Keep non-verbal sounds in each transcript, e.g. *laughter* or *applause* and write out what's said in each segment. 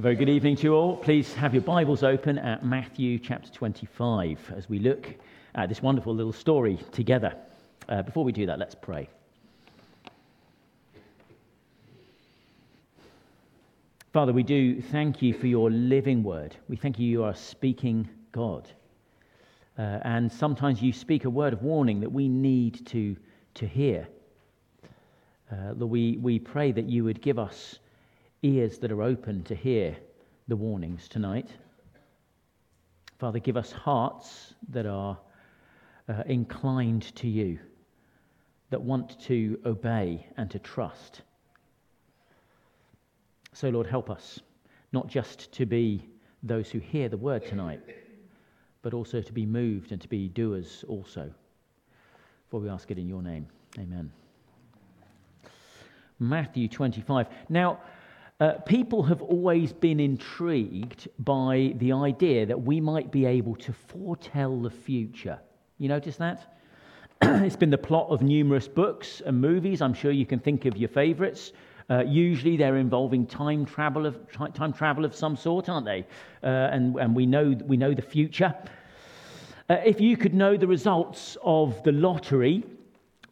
A very good evening to you all. Please have your Bibles open at Matthew chapter 25 as we look at this wonderful little story together. Uh, before we do that, let's pray. Father, we do thank you for your living word. We thank you, you are speaking God. Uh, and sometimes you speak a word of warning that we need to, to hear. Uh, Lord, we, we pray that you would give us ears that are open to hear the warnings tonight. Father, give us hearts that are uh, inclined to you, that want to obey and to trust. So, Lord, help us not just to be those who hear the word tonight, but also to be moved and to be doers also. For we ask it in your name. Amen. Matthew 25. Now, uh, people have always been intrigued by the idea that we might be able to foretell the future. You notice that? *clears throat* it's been the plot of numerous books and movies. I'm sure you can think of your favorites. Uh, usually they're involving time travel of, time travel of some sort, aren't they? Uh, and, and we, know, we know the future. Uh, if you could know the results of the lottery,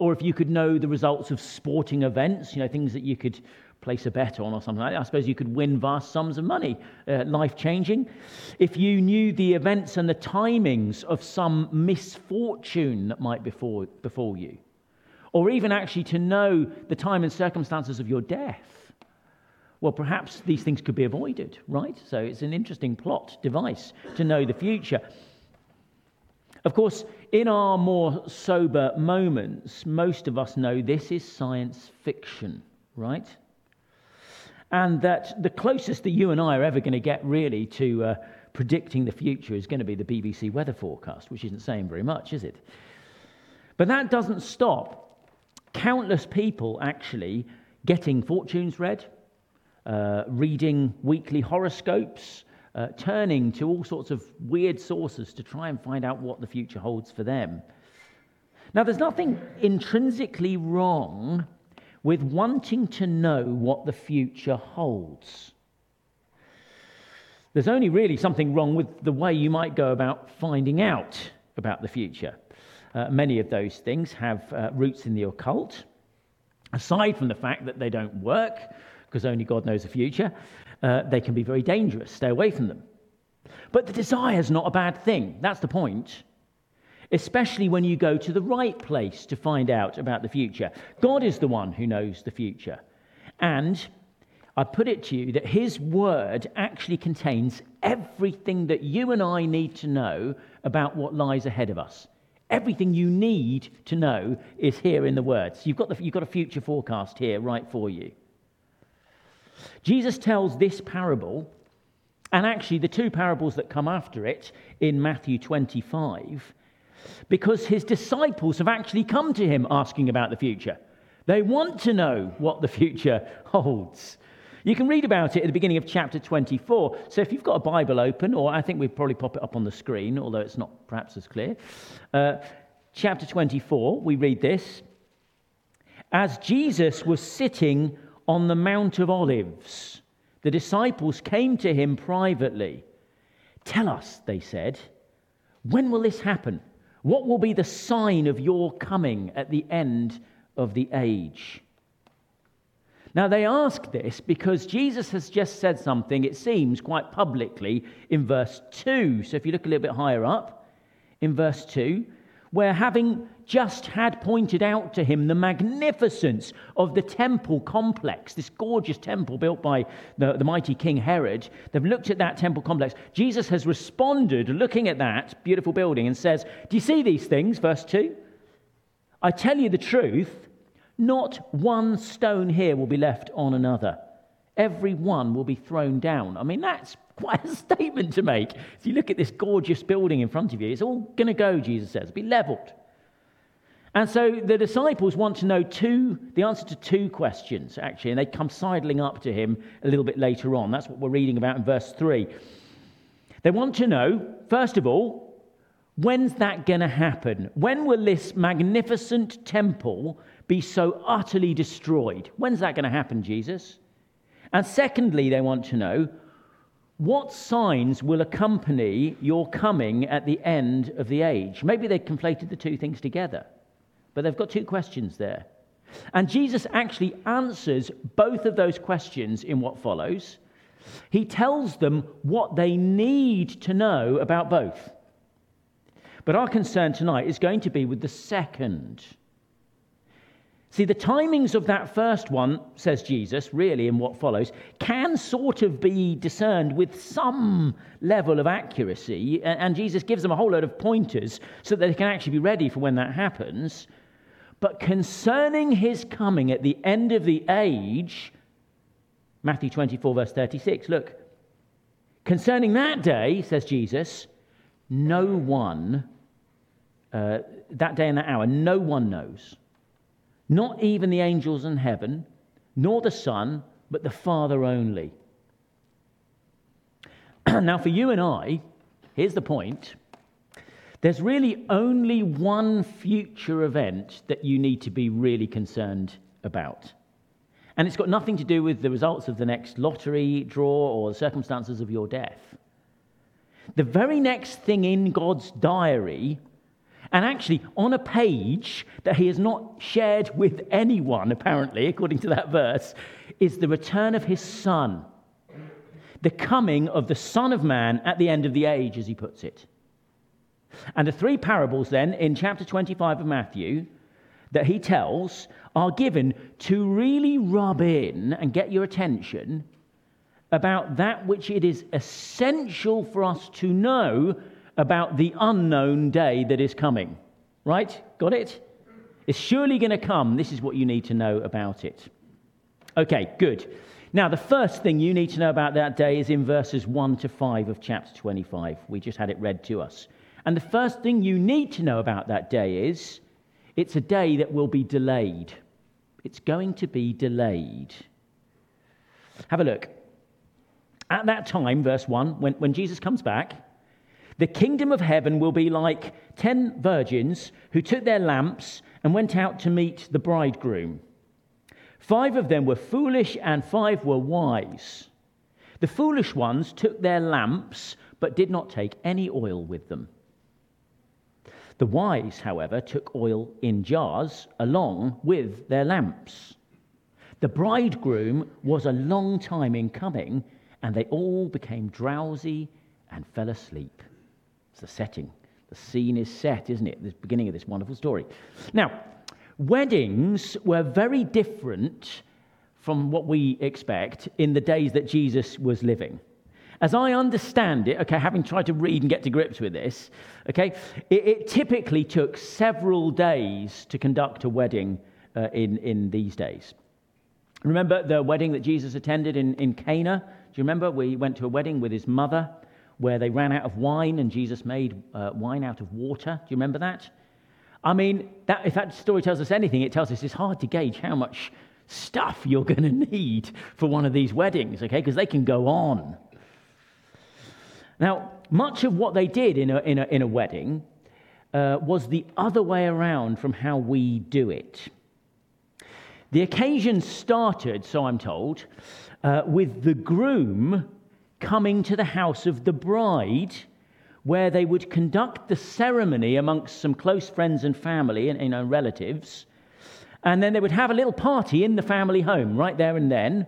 or if you could know the results of sporting events, you know, things that you could place a bet on or something like that. I suppose you could win vast sums of money, uh, life changing. If you knew the events and the timings of some misfortune that might befall, befall you, or even actually to know the time and circumstances of your death, well, perhaps these things could be avoided, right? So it's an interesting plot device to know the future. Of course, in our more sober moments, most of us know this is science fiction, right? And that the closest that you and I are ever going to get really to uh, predicting the future is going to be the BBC weather forecast, which isn't saying very much, is it? But that doesn't stop countless people actually getting fortunes read, uh, reading weekly horoscopes, uh, turning to all sorts of weird sources to try and find out what the future holds for them. Now, there's nothing intrinsically wrong with wanting to know what the future holds. There's only really something wrong with the way you might go about finding out about the future. Uh, many of those things have uh, roots in the occult. Aside from the fact that they don't work, because only God knows the future, uh, they can be very dangerous. Stay away from them. But the desire is not a bad thing. That's the point especially when you go to the right place to find out about the future. God is the one who knows the future. And I put it to you that His Word actually contains everything that you and I need to know about what lies ahead of us. Everything you need to know is here in the words. You've got, the, you've got a future forecast here right for you. Jesus tells this parable, and actually the two parables that come after it in Matthew 25, because his disciples have actually come to him asking about the future. They want to know what the future *laughs* holds. You can read about it at the beginning of chapter 24. So if you've got a Bible open, or I think we'd probably pop it up on the screen, although it's not perhaps as clear. Uh, chapter 24, we read this. As Jesus was sitting on the Mount of Olives, the disciples came to him privately. Tell us, they said, when will this happen? What will be the sign of your coming at the end of the age? Now, they ask this because Jesus has just said something, it seems, quite publicly in verse 2. So if you look a little bit higher up, in verse 2, where having just had pointed out to him the magnificence of the temple complex, this gorgeous temple built by the, the mighty King Herod. They've looked at that temple complex. Jesus has responded, looking at that beautiful building, and says, Do you see these things? Verse 2. I tell you the truth, not one stone here will be left on another. Every one will be thrown down. I mean, that's quite a *laughs* statement to make. If you look at this gorgeous building in front of you, it's all going to go, Jesus says, be leveled. And so the disciples want to know two, the answer to two questions, actually, and they come sidling up to him a little bit later on. That's what we're reading about in verse 3. They want to know, first of all, when's that going to happen? When will this magnificent temple be so utterly destroyed? When's that going to happen, Jesus? And secondly, they want to know, What signs will accompany your coming at the end of the age? Maybe they conflated the two things together, but they've got two questions there. And Jesus actually answers both of those questions in what follows. He tells them what they need to know about both. But our concern tonight is going to be with the second. See, the timings of that first one, says Jesus, really in what follows, can sort of be discerned with some level of accuracy. And Jesus gives them a whole load of pointers so that they can actually be ready for when that happens. But concerning his coming at the end of the age, Matthew 24, verse 36, look, concerning that day, says Jesus, no one, uh, that day and that hour, no one knows. Not even the angels in heaven, nor the Son, but the Father only. *clears throat* now, for you and I, here's the point there's really only one future event that you need to be really concerned about. And it's got nothing to do with the results of the next lottery draw or the circumstances of your death. The very next thing in God's diary, and actually on a page that he has not shared with anyone, apparently, according to that verse, is the return of his son. The coming of the Son of Man at the end of the age, as he puts it. And the three parables, then, in chapter 25 of Matthew, that he tells are given to really rub in and get your attention about that which it is essential for us to know about the unknown day that is coming. Right? Got it? It's surely going to come. This is what you need to know about it. Okay, good. Now, the first thing you need to know about that day is in verses 1 to 5 of chapter 25. We just had it read to us. And the first thing you need to know about that day is it's a day that will be delayed. It's going to be delayed. Have a look. At that time, verse 1, when, when Jesus comes back, the kingdom of heaven will be like ten virgins who took their lamps and went out to meet the bridegroom. Five of them were foolish and five were wise. The foolish ones took their lamps but did not take any oil with them. The wise, however, took oil in jars along with their lamps. The bridegroom was a long time in coming, and they all became drowsy and fell asleep. It's the setting. The scene is set, isn't it? The beginning of this wonderful story. Now, weddings were very different from what we expect in the days that Jesus was living. As I understand it, okay, having tried to read and get to grips with this, okay, it, it typically took several days to conduct a wedding uh, in, in these days. Remember the wedding that Jesus attended in, in Cana? Do you remember? We went to a wedding with his mother where they ran out of wine and Jesus made uh, wine out of water. Do you remember that? I mean, that, if that story tells us anything, it tells us it's hard to gauge how much stuff you're going *laughs* to need for one of these weddings, okay? Because they can go on. Now, much of what they did in a, in a, in a wedding uh, was the other way around from how we do it. The occasion started, so I'm told, uh, with the groom coming to the house of the bride, where they would conduct the ceremony amongst some close friends and family and you know, relatives. And then they would have a little party in the family home right there and then.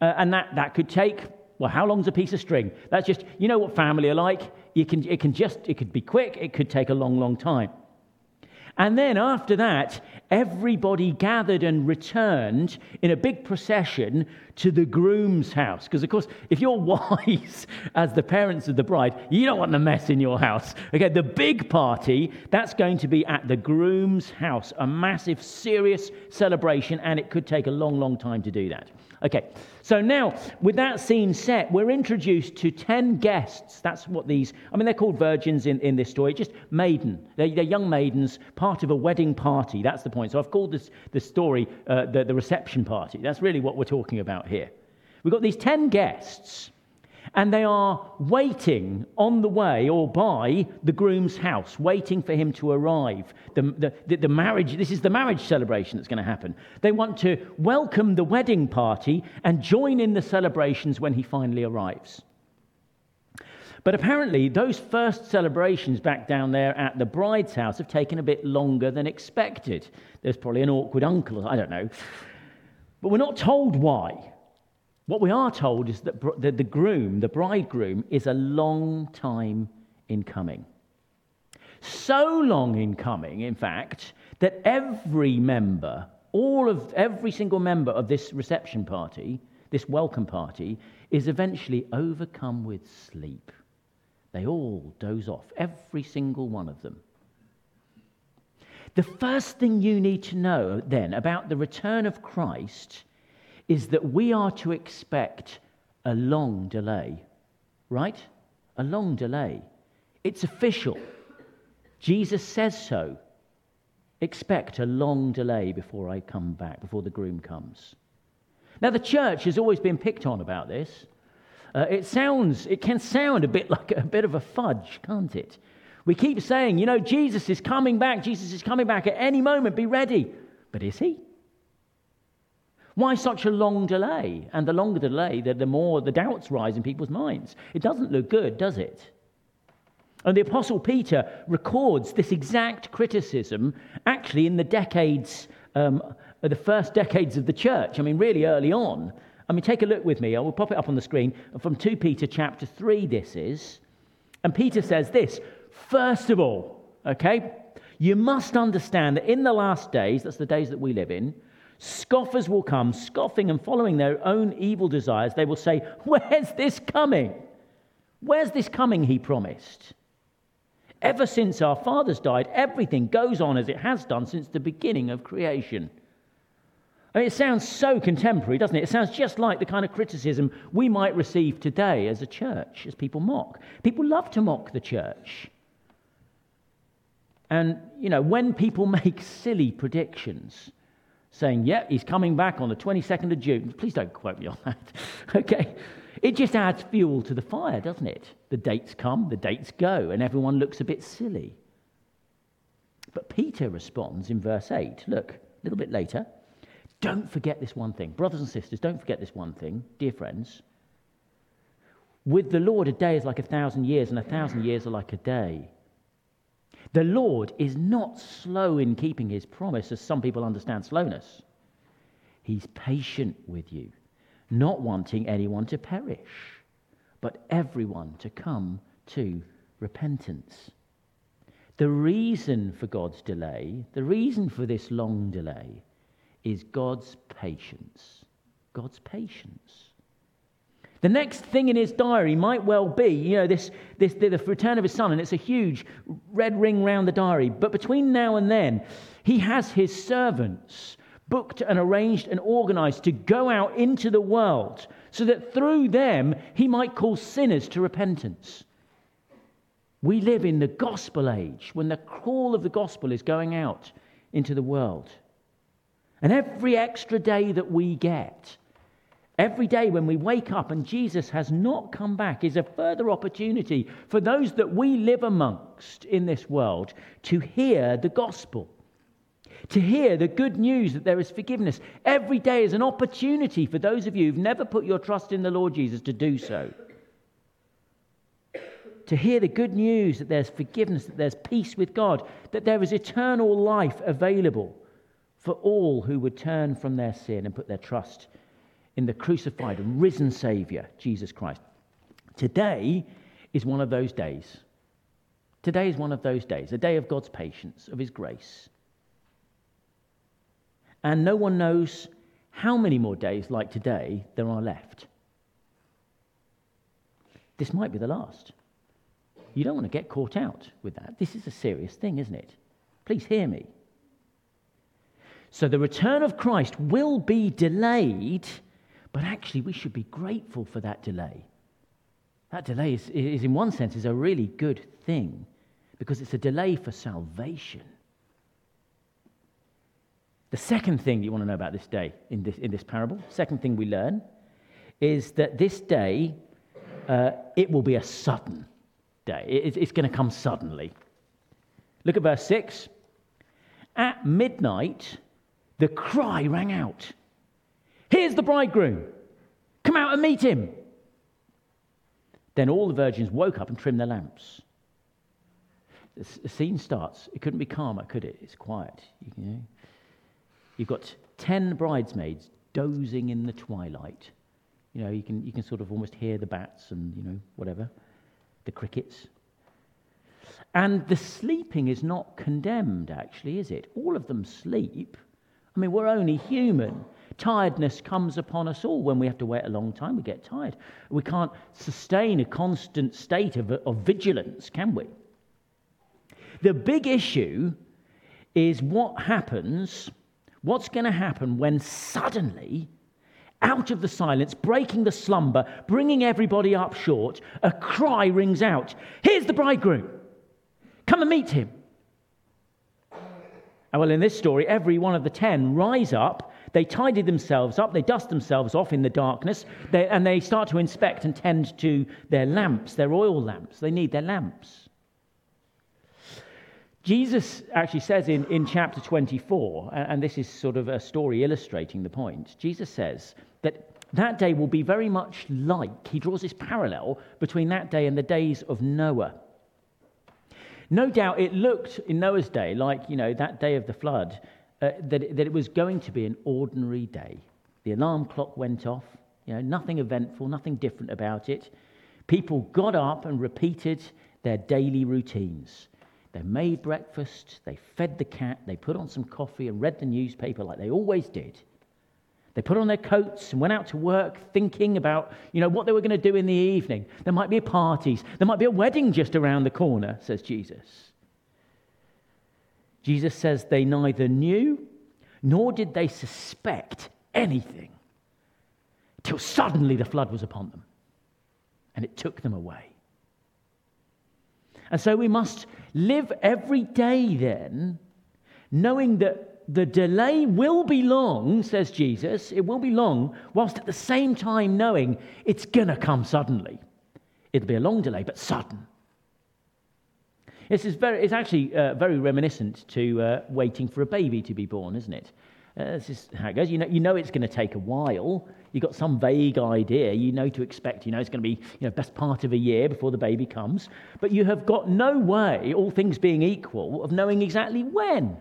Uh, and that, that could take well, how long's a piece of string? That's just, you know what family are like. You can, it can just, it could be quick, it could take a long, long time. And then after that, everybody gathered and returned in a big procession to the groom's house. Because, of course, if you're *laughs* wise as the parents of the bride, you don't want the mess in your house. Okay, the big party, that's going to be at the groom's house, a massive, serious celebration, and it could take a long, long time to do that. Okay, so now with that scene set, we're introduced to 10 guests. That's what these, I mean, they're called virgins in, in this story, just maiden. They're, they're young maidens, part of a wedding party. That's the point. So I've called this, this story uh, the, the reception party. That's really what we're talking about here. We've got these 10 guests, and they are waiting on the way or by the groom's house, waiting for him to arrive. The, the, the, marriage, this is the marriage celebration that's going to happen. They want to welcome the wedding party and join in the celebrations when he finally arrives. But apparently, those first celebrations back down there at the bride's house have taken a bit longer than expected. There's probably an awkward uncle, I don't know. But we're not told why. What we are told is that the, groom, the bridegroom, is a long time in coming. So long in coming, in fact, that every member, all of every single member of this reception party, this welcome party, is eventually overcome with sleep. They all doze off, every single one of them. The first thing you need to know then about the return of Christ is that we are to expect a long delay, right? A long delay. It's official. Jesus says so. Expect a long delay before I come back, before the groom comes. Now, the church has always been picked on about this. Uh, it sounds, it can sound a bit *laughs* like a bit of a fudge, can't it? We keep saying, you know, Jesus is coming back. Jesus is coming back at any moment. Be ready. But is he? Why such a long delay? And the longer the delay, the, the more the doubts rise in people's minds. It doesn't look good, does it? And the Apostle Peter records this exact criticism actually in the decades, um, the first decades of the church. I mean, really early on. I mean, take a look with me. I will pop it up on the screen. From 2 Peter chapter 3, this is. And Peter says this First of all, okay, you must understand that in the last days, that's the days that we live in, Scoffers will come, scoffing and following their own evil desires. They will say, *laughs* Where's this coming? Where's this coming he promised? Ever since our fathers died, everything goes on as it has done since the beginning of creation. I mean, it sounds so contemporary, doesn't it? It sounds just like the kind of criticism we might receive today as a church, as people mock. People love to mock the church. And, you know, when people *laughs* make silly predictions, saying, yeah, he's coming back on the 22nd of June. Please don't quote me on that. *laughs* okay? It just adds fuel to the fire, doesn't it? The dates come, the dates go, and everyone looks a bit silly. But Peter responds in verse 8. Look, a little bit later. Don't forget this one thing. Brothers and sisters, don't forget this one thing, dear friends. With the Lord, a day is like a thousand years, and a thousand years are like a day. The Lord is not slow in keeping his promise, as some people understand slowness. He's patient with you, not wanting anyone to perish, but everyone to come to repentance. The reason for God's delay, the reason for this long delay, is God's patience. God's patience. The next thing in his diary might well be, you know, this, this, the, the return of his son, and it's a huge red ring round the diary. But between now and then, he has his servants booked and arranged and organized to go out into the world so that through them he might call sinners to repentance. We live in the gospel age when the call of the gospel is going out into the world. And every extra day that we get, Every day when we wake up and Jesus has not come back is a further opportunity for those that we live amongst in this world to hear the gospel, to hear the good news that there is forgiveness. Every day is an opportunity for those of you who've never put your trust in the Lord Jesus to do so. To hear the good news that there's forgiveness, that there's peace with God, that there is eternal life available for all who would turn from their sin and put their trust in the crucified and risen Savior, Jesus Christ. Today is one of those days. Today is one of those days, a day of God's patience, of His grace. And no one knows how many more days like today there are left. This might be the last. You don't want to get caught out with that. This is a serious thing, isn't it? Please hear me. So the return of Christ will be delayed but actually, we should be grateful for that delay. That delay is, is, in one sense, is a really good thing because it's a delay for salvation. The second thing you want to know about this day in this, in this parable, second thing we learn, is that this day uh, it will be a sudden day. it's going to come suddenly. Look at verse 6. At midnight, the cry rang out Here's the bridegroom. Come out and meet him. Then all the virgins woke up and trimmed their lamps. The scene starts. It couldn't be calmer, could it? It's quiet. You know? You've got 10 bridesmaids dozing in the twilight. You know, you can, you can sort of almost hear the bats and, you know, whatever, the crickets. And the sleeping is not condemned, actually, is it? All of them sleep. I mean, we're only human. Tiredness comes upon us all when we have to wait a long time. We get tired. We can't sustain a constant state of, of vigilance, can we? The big issue is what happens, what's going to happen when suddenly, out of the silence, breaking the slumber, bringing everybody up short, a cry rings out Here's the bridegroom! Come and meet him. And well, in this story, every one of the ten rise up, they tidy themselves up, they dust themselves off in the darkness, they, and they start to inspect and tend to their lamps, their oil lamps. They need their lamps. Jesus actually says in, in chapter 24, and this is sort of a story illustrating the point, Jesus says that that day will be very much like, he draws this parallel between that day and the days of Noah. No doubt it looked in Noah's day like, you know, that day of the flood, uh, that, that it was going to be an ordinary day. The alarm clock went off, you know, nothing eventful, nothing different about it. People got up and repeated their daily routines. They made breakfast, they fed the cat, they put on some coffee and read the newspaper like they always did. They put on their coats and went out to work thinking about, you know, what they were going to do in the evening. There might be parties. There might be a wedding just around the corner, says Jesus. Jesus says they neither knew nor did they suspect anything till suddenly the flood was upon them and it took them away. And so we must live every day then knowing that the delay will be long, says Jesus. It will be long, whilst at the same time knowing it's going to come suddenly. It'll be a long delay, but sudden. This is very, it's actually uh, very reminiscent to uh, waiting for a baby to be born, isn't it? Uh, this is how it goes. You know, you know it's going to take a while. You've got some vague idea. You know to expect, you know, it's going to be, you know, best part of a year before the baby comes. But you have got no way, all things being equal, of knowing exactly when.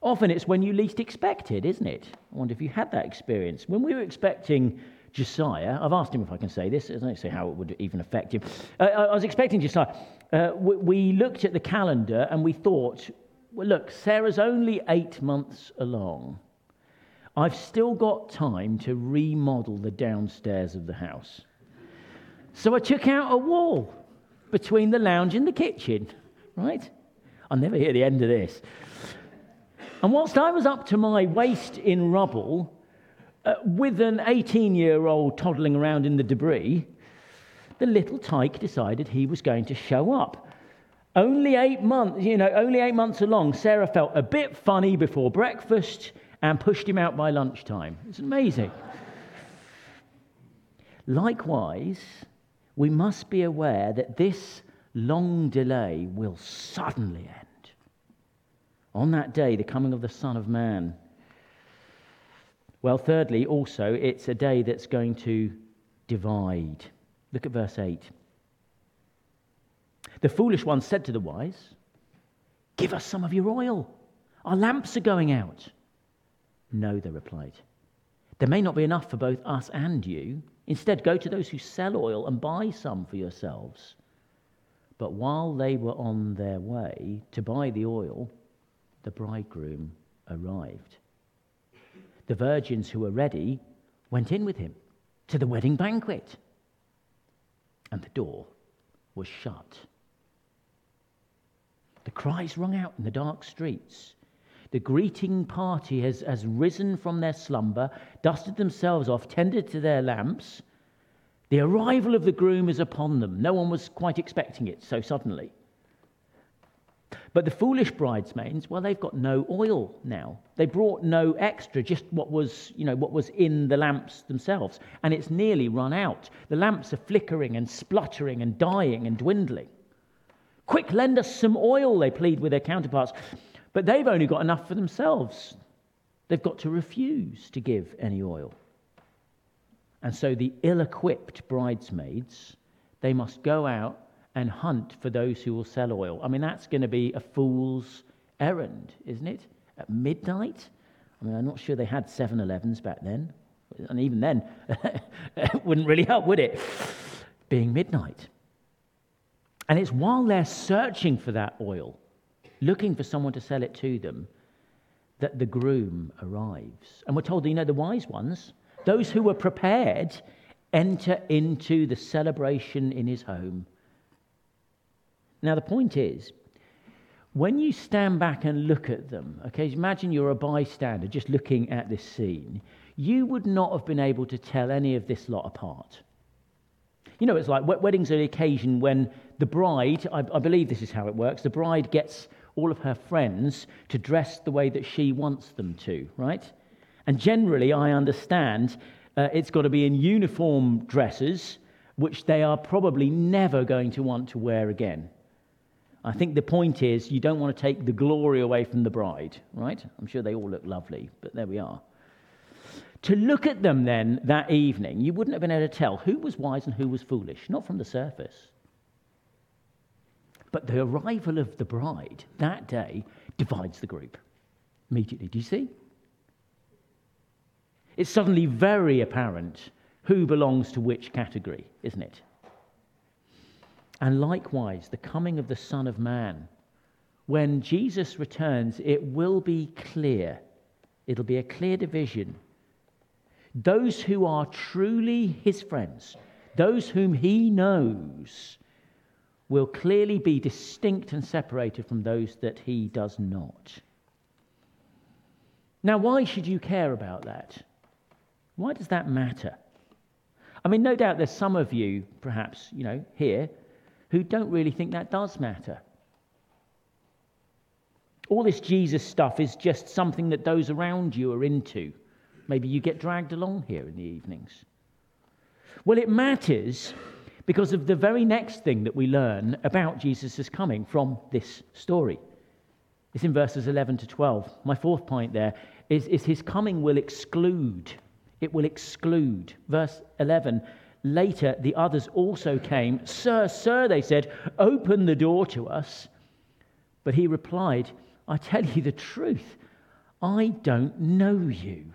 Often it's when you least expect it, isn't it? I wonder if you had that experience. When we were expecting Josiah, I've asked him if I can say this, I don't say how it would even affect him. Uh, I was expecting Josiah. Uh, we, we looked at the calendar and we thought, well, look, Sarah's only eight months along. I've still got time to remodel the downstairs of the house. So I took out a wall between the lounge and the kitchen, right? I'll never hear the end of this. And whilst I was up to my waist in rubble, uh, with an 18 year old toddling around in the debris, the little tyke decided he was going to show up. Only eight months, you know, only eight months along, Sarah felt a bit funny before breakfast and pushed him out by lunchtime. It's amazing. Likewise, we must be aware that this long delay will suddenly end. On that day, the coming of the Son of Man. Well, thirdly, also, it's a day that's going to divide. Look at verse 8. The foolish one said to the wise, Give us some of your oil. Our lamps are going out. No, they replied. There may not be enough for both us and you. Instead, go to those who sell oil and buy some for yourselves. But while they were on their way to buy the oil, the bridegroom arrived. The virgins who were ready went in with him to the wedding banquet, and the door was shut. The cries rung out in the dark streets. The greeting party has, has risen from their slumber, dusted themselves off, tended to their lamps. The arrival of the groom is upon them. No one was quite expecting it so suddenly. But the foolish bridesmaids, well, they've got no oil now. They brought no extra, just what was, you know, what was in the lamps themselves. And it's nearly run out. The lamps are flickering and spluttering and dying and dwindling. Quick, lend us some oil, they plead with their counterparts. But they've only got enough for themselves. They've got to refuse to give any oil. And so the ill equipped bridesmaids, they must go out and hunt for those who will sell oil. I mean, that's going to be a fool's errand, isn't it? At midnight? I mean, I'm not sure they had 7 Elevens back then. And even then, it *laughs* wouldn't really help, would it? Being midnight. And it's while they're searching for that oil, looking for someone to sell it to them, that the groom arrives. And we're told, you know, the wise ones, those who were prepared, enter into the celebration in his home now, the point is, when you stand back and look at them, okay, imagine you're a bystander just looking at this scene, you would not have been able to tell any of this lot apart. You know, it's like weddings are the occasion when the bride, I, I believe this is how it works, the bride gets all of her friends to dress the way that she wants them to, right? And generally, I understand uh, it's got to be in uniform dresses, which they are probably never going to want to wear again. I think the point is you don't want to take the glory away from the bride, right? I'm sure they all look lovely, but there we are. To look at them then that evening, you wouldn't have been able to tell who was wise and who was foolish, not from the surface. But the arrival of the bride that day divides the group immediately. Do you see? It's suddenly very apparent who belongs to which category, isn't it? And likewise, the coming of the Son of Man. When Jesus returns, it will be clear. It'll be a clear division. Those who are truly his friends, those whom he knows, will clearly be distinct and separated from those that he does not. Now, why should you care about that? Why does that matter? I mean, no doubt there's some of you, perhaps, you know, here who don't really think that does matter. All this Jesus stuff is just something that those around you are into. Maybe you get dragged along here in the evenings. Well, it matters because of the very next thing that we learn about Jesus' coming from this story. It's in verses 11 to 12. My fourth point there is, is his coming will exclude. It will exclude. Verse 11 Later, the others also came. Sir, sir, they said, open the door to us. But he replied, I tell you the truth, I don't know you.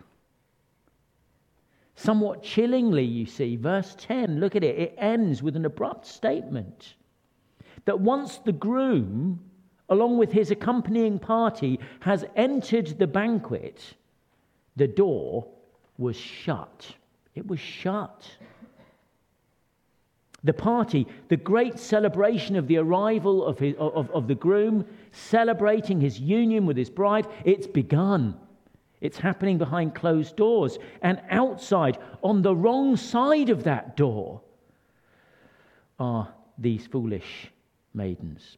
Somewhat chillingly, you see, verse 10, look at it, it ends with an abrupt statement that once the groom, along with his accompanying party, has entered the banquet, the door was shut. It was shut. The party, the great celebration of the arrival of, his, of, of the groom, celebrating his union with his bride, it's begun. It's happening behind closed doors. And outside, on the wrong side of that door, are these foolish maidens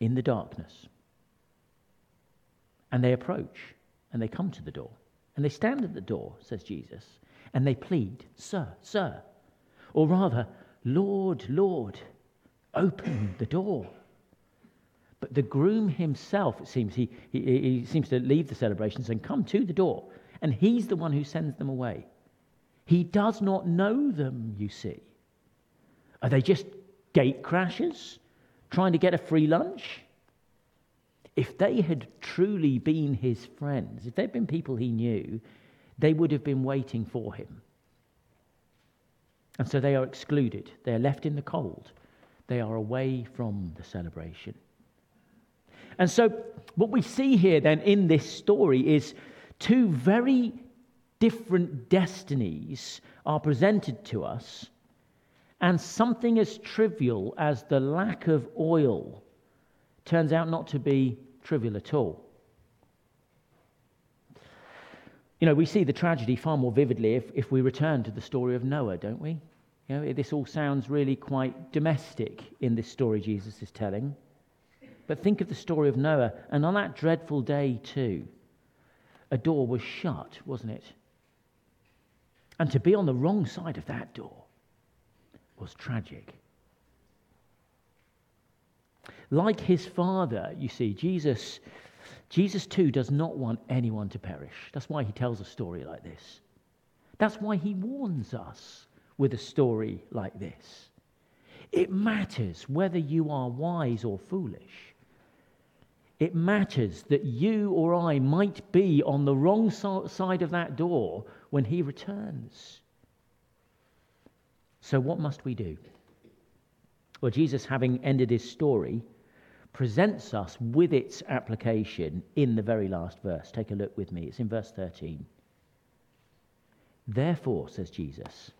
in the darkness. And they approach and they come to the door. And they stand at the door, says Jesus, and they plead, Sir, Sir. Or rather, Lord, Lord, open the door. But the groom himself, it seems, he, he, he seems to leave the celebrations and come to the door. And he's the one who sends them away. He does not know them, you see. Are they just gate crashers trying to get a free lunch? If they had truly been his friends, if they'd been people he knew, they would have been waiting for him. And so they are excluded. They are left in the cold. They are away from the celebration. And so, what we see here then in this story is two very different destinies are presented to us, and something as trivial as the lack of oil turns out not to be trivial at all. You know, we see the tragedy far more vividly if, if we return to the story of Noah, don't we? You know, this all sounds really quite domestic in this story Jesus is telling. But think of the story of Noah, and on that dreadful day, too, a door was shut, wasn't it? And to be on the wrong side of that door was tragic. Like his father, you see, Jesus, Jesus too does not want anyone to perish. That's why he tells a story like this. That's why he warns us with a story like this. It matters whether you are wise or foolish. It matters that you or I might be on the wrong side of that door when he returns. So, what must we do? Well, Jesus, having ended his story, presents us with its application in the very last verse. Take a look with me. It's in verse 13. Therefore, says Jesus,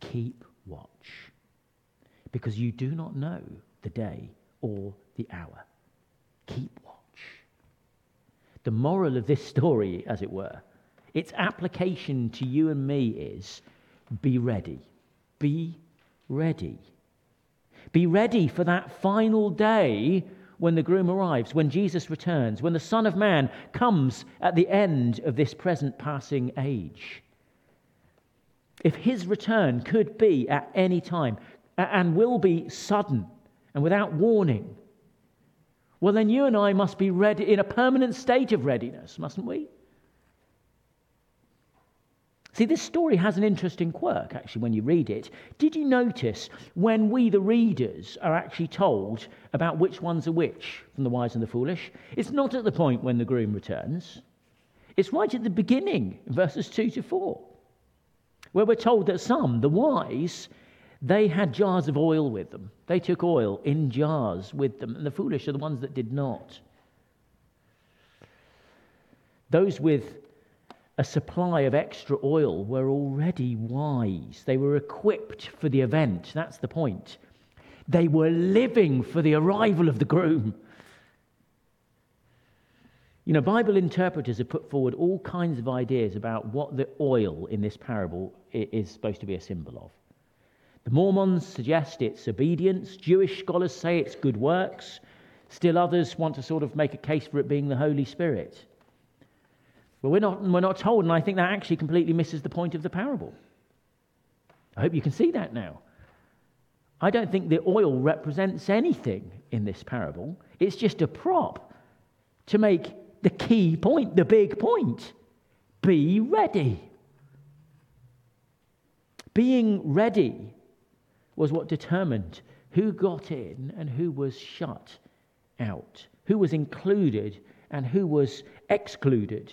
keep watch, because you do not know the day or the hour. Keep watch. The moral of this story, as it were, its application to you and me is be ready. Be ready. Be ready for that final day when the groom arrives, when Jesus returns, when the Son of Man comes at the end of this present passing age. If his return could be at any time and will be sudden and without warning, well, then you and I must be ready in a permanent state of readiness, mustn't we? See, this story has an interesting quirk, actually, when you read it. Did you notice when we, the readers, are actually told about which ones are which from the wise and the foolish? It's not at the point when the groom returns, it's right at the beginning, verses 2 to 4, where we're told that some, the wise, they had jars of oil with them. They took oil in jars with them, and the foolish are the ones that did not. Those with a supply of extra oil were already wise. They were equipped for the event. That's the point. They were living for the arrival of the groom. You know, Bible interpreters have put forward all kinds of ideas about what the oil in this parable is supposed to be a symbol of. The Mormons suggest it's obedience. Jewish scholars say it's good works. Still others want to sort of make a case for it being the Holy Spirit. Well, we're not, we're not told, and I think that actually completely misses the point of the parable. I hope you can see that now. I don't think the oil represents anything in this parable. It's just a prop to make the key point, the big point. Be ready. Being ready was what determined who got in and who was shut out, who was included and who was excluded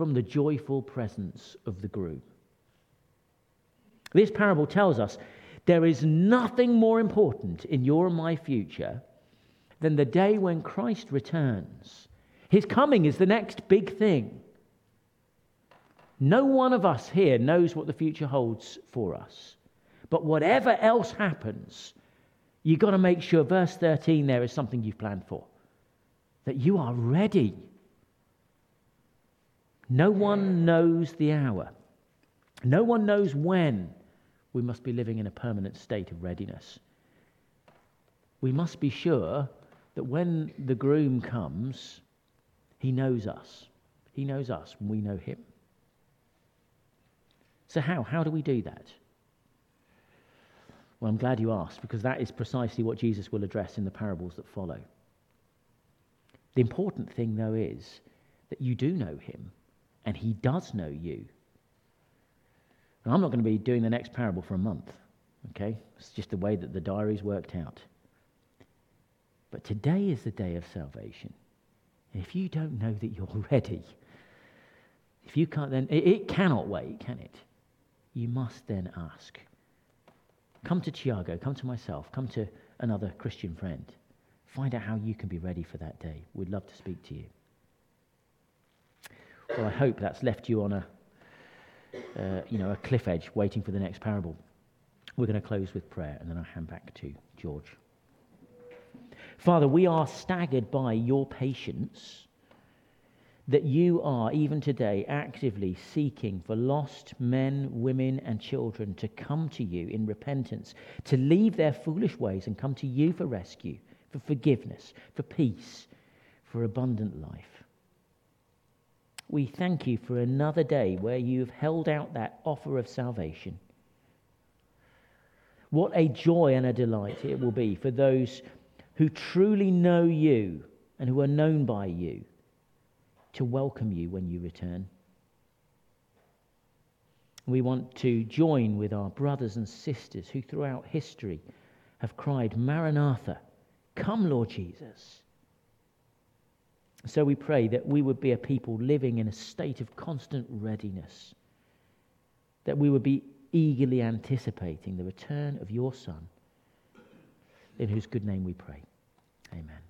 from the joyful presence of the groom. This parable tells us there is nothing more important in your and my future than the day when Christ returns. His coming is the next big thing. No one of us here knows what the future holds for us. But whatever else happens, you've got to make sure, verse 13, there is something you've planned for. That you are ready. No one knows the hour. No one knows when we must be living in a permanent state of readiness. We must be sure that when the groom comes, he knows us. He knows us when we know him. So, how? How do we do that? Well, I'm glad you asked because that is precisely what Jesus will address in the parables that follow. The important thing, though, is that you do know him and he does know you. And I'm not going to be doing the next parable for a month, okay? It's just the way that the diary's worked out. But today is the day of salvation. And if you don't know that you're *laughs* ready, if you can't then, it, it cannot wait, can it? You must then ask Come to Tiago, come to myself, come to another Christian friend. Find out how you can be ready for that day. We'd love to speak to you. Well, I hope that's left you on a, uh, you know, a cliff edge waiting for the next parable. We're going to close with prayer and then I'll hand back to George. Father, we are staggered by your patience that you are, even today, actively seeking for lost men, women, and children to come to you in repentance, to leave their foolish ways and come to you for rescue, for forgiveness, for peace, for abundant life. We thank you for another day where you've held out that offer of salvation. What a joy and a delight it will be for those who truly know you and who are known by you to welcome you when you return. We want to join with our brothers and sisters who throughout history have cried, Maranatha, come, Lord Jesus. So we pray that we would be a people living in a state of constant readiness, that we would be eagerly anticipating the return of your Son, in whose good name we pray. Amen.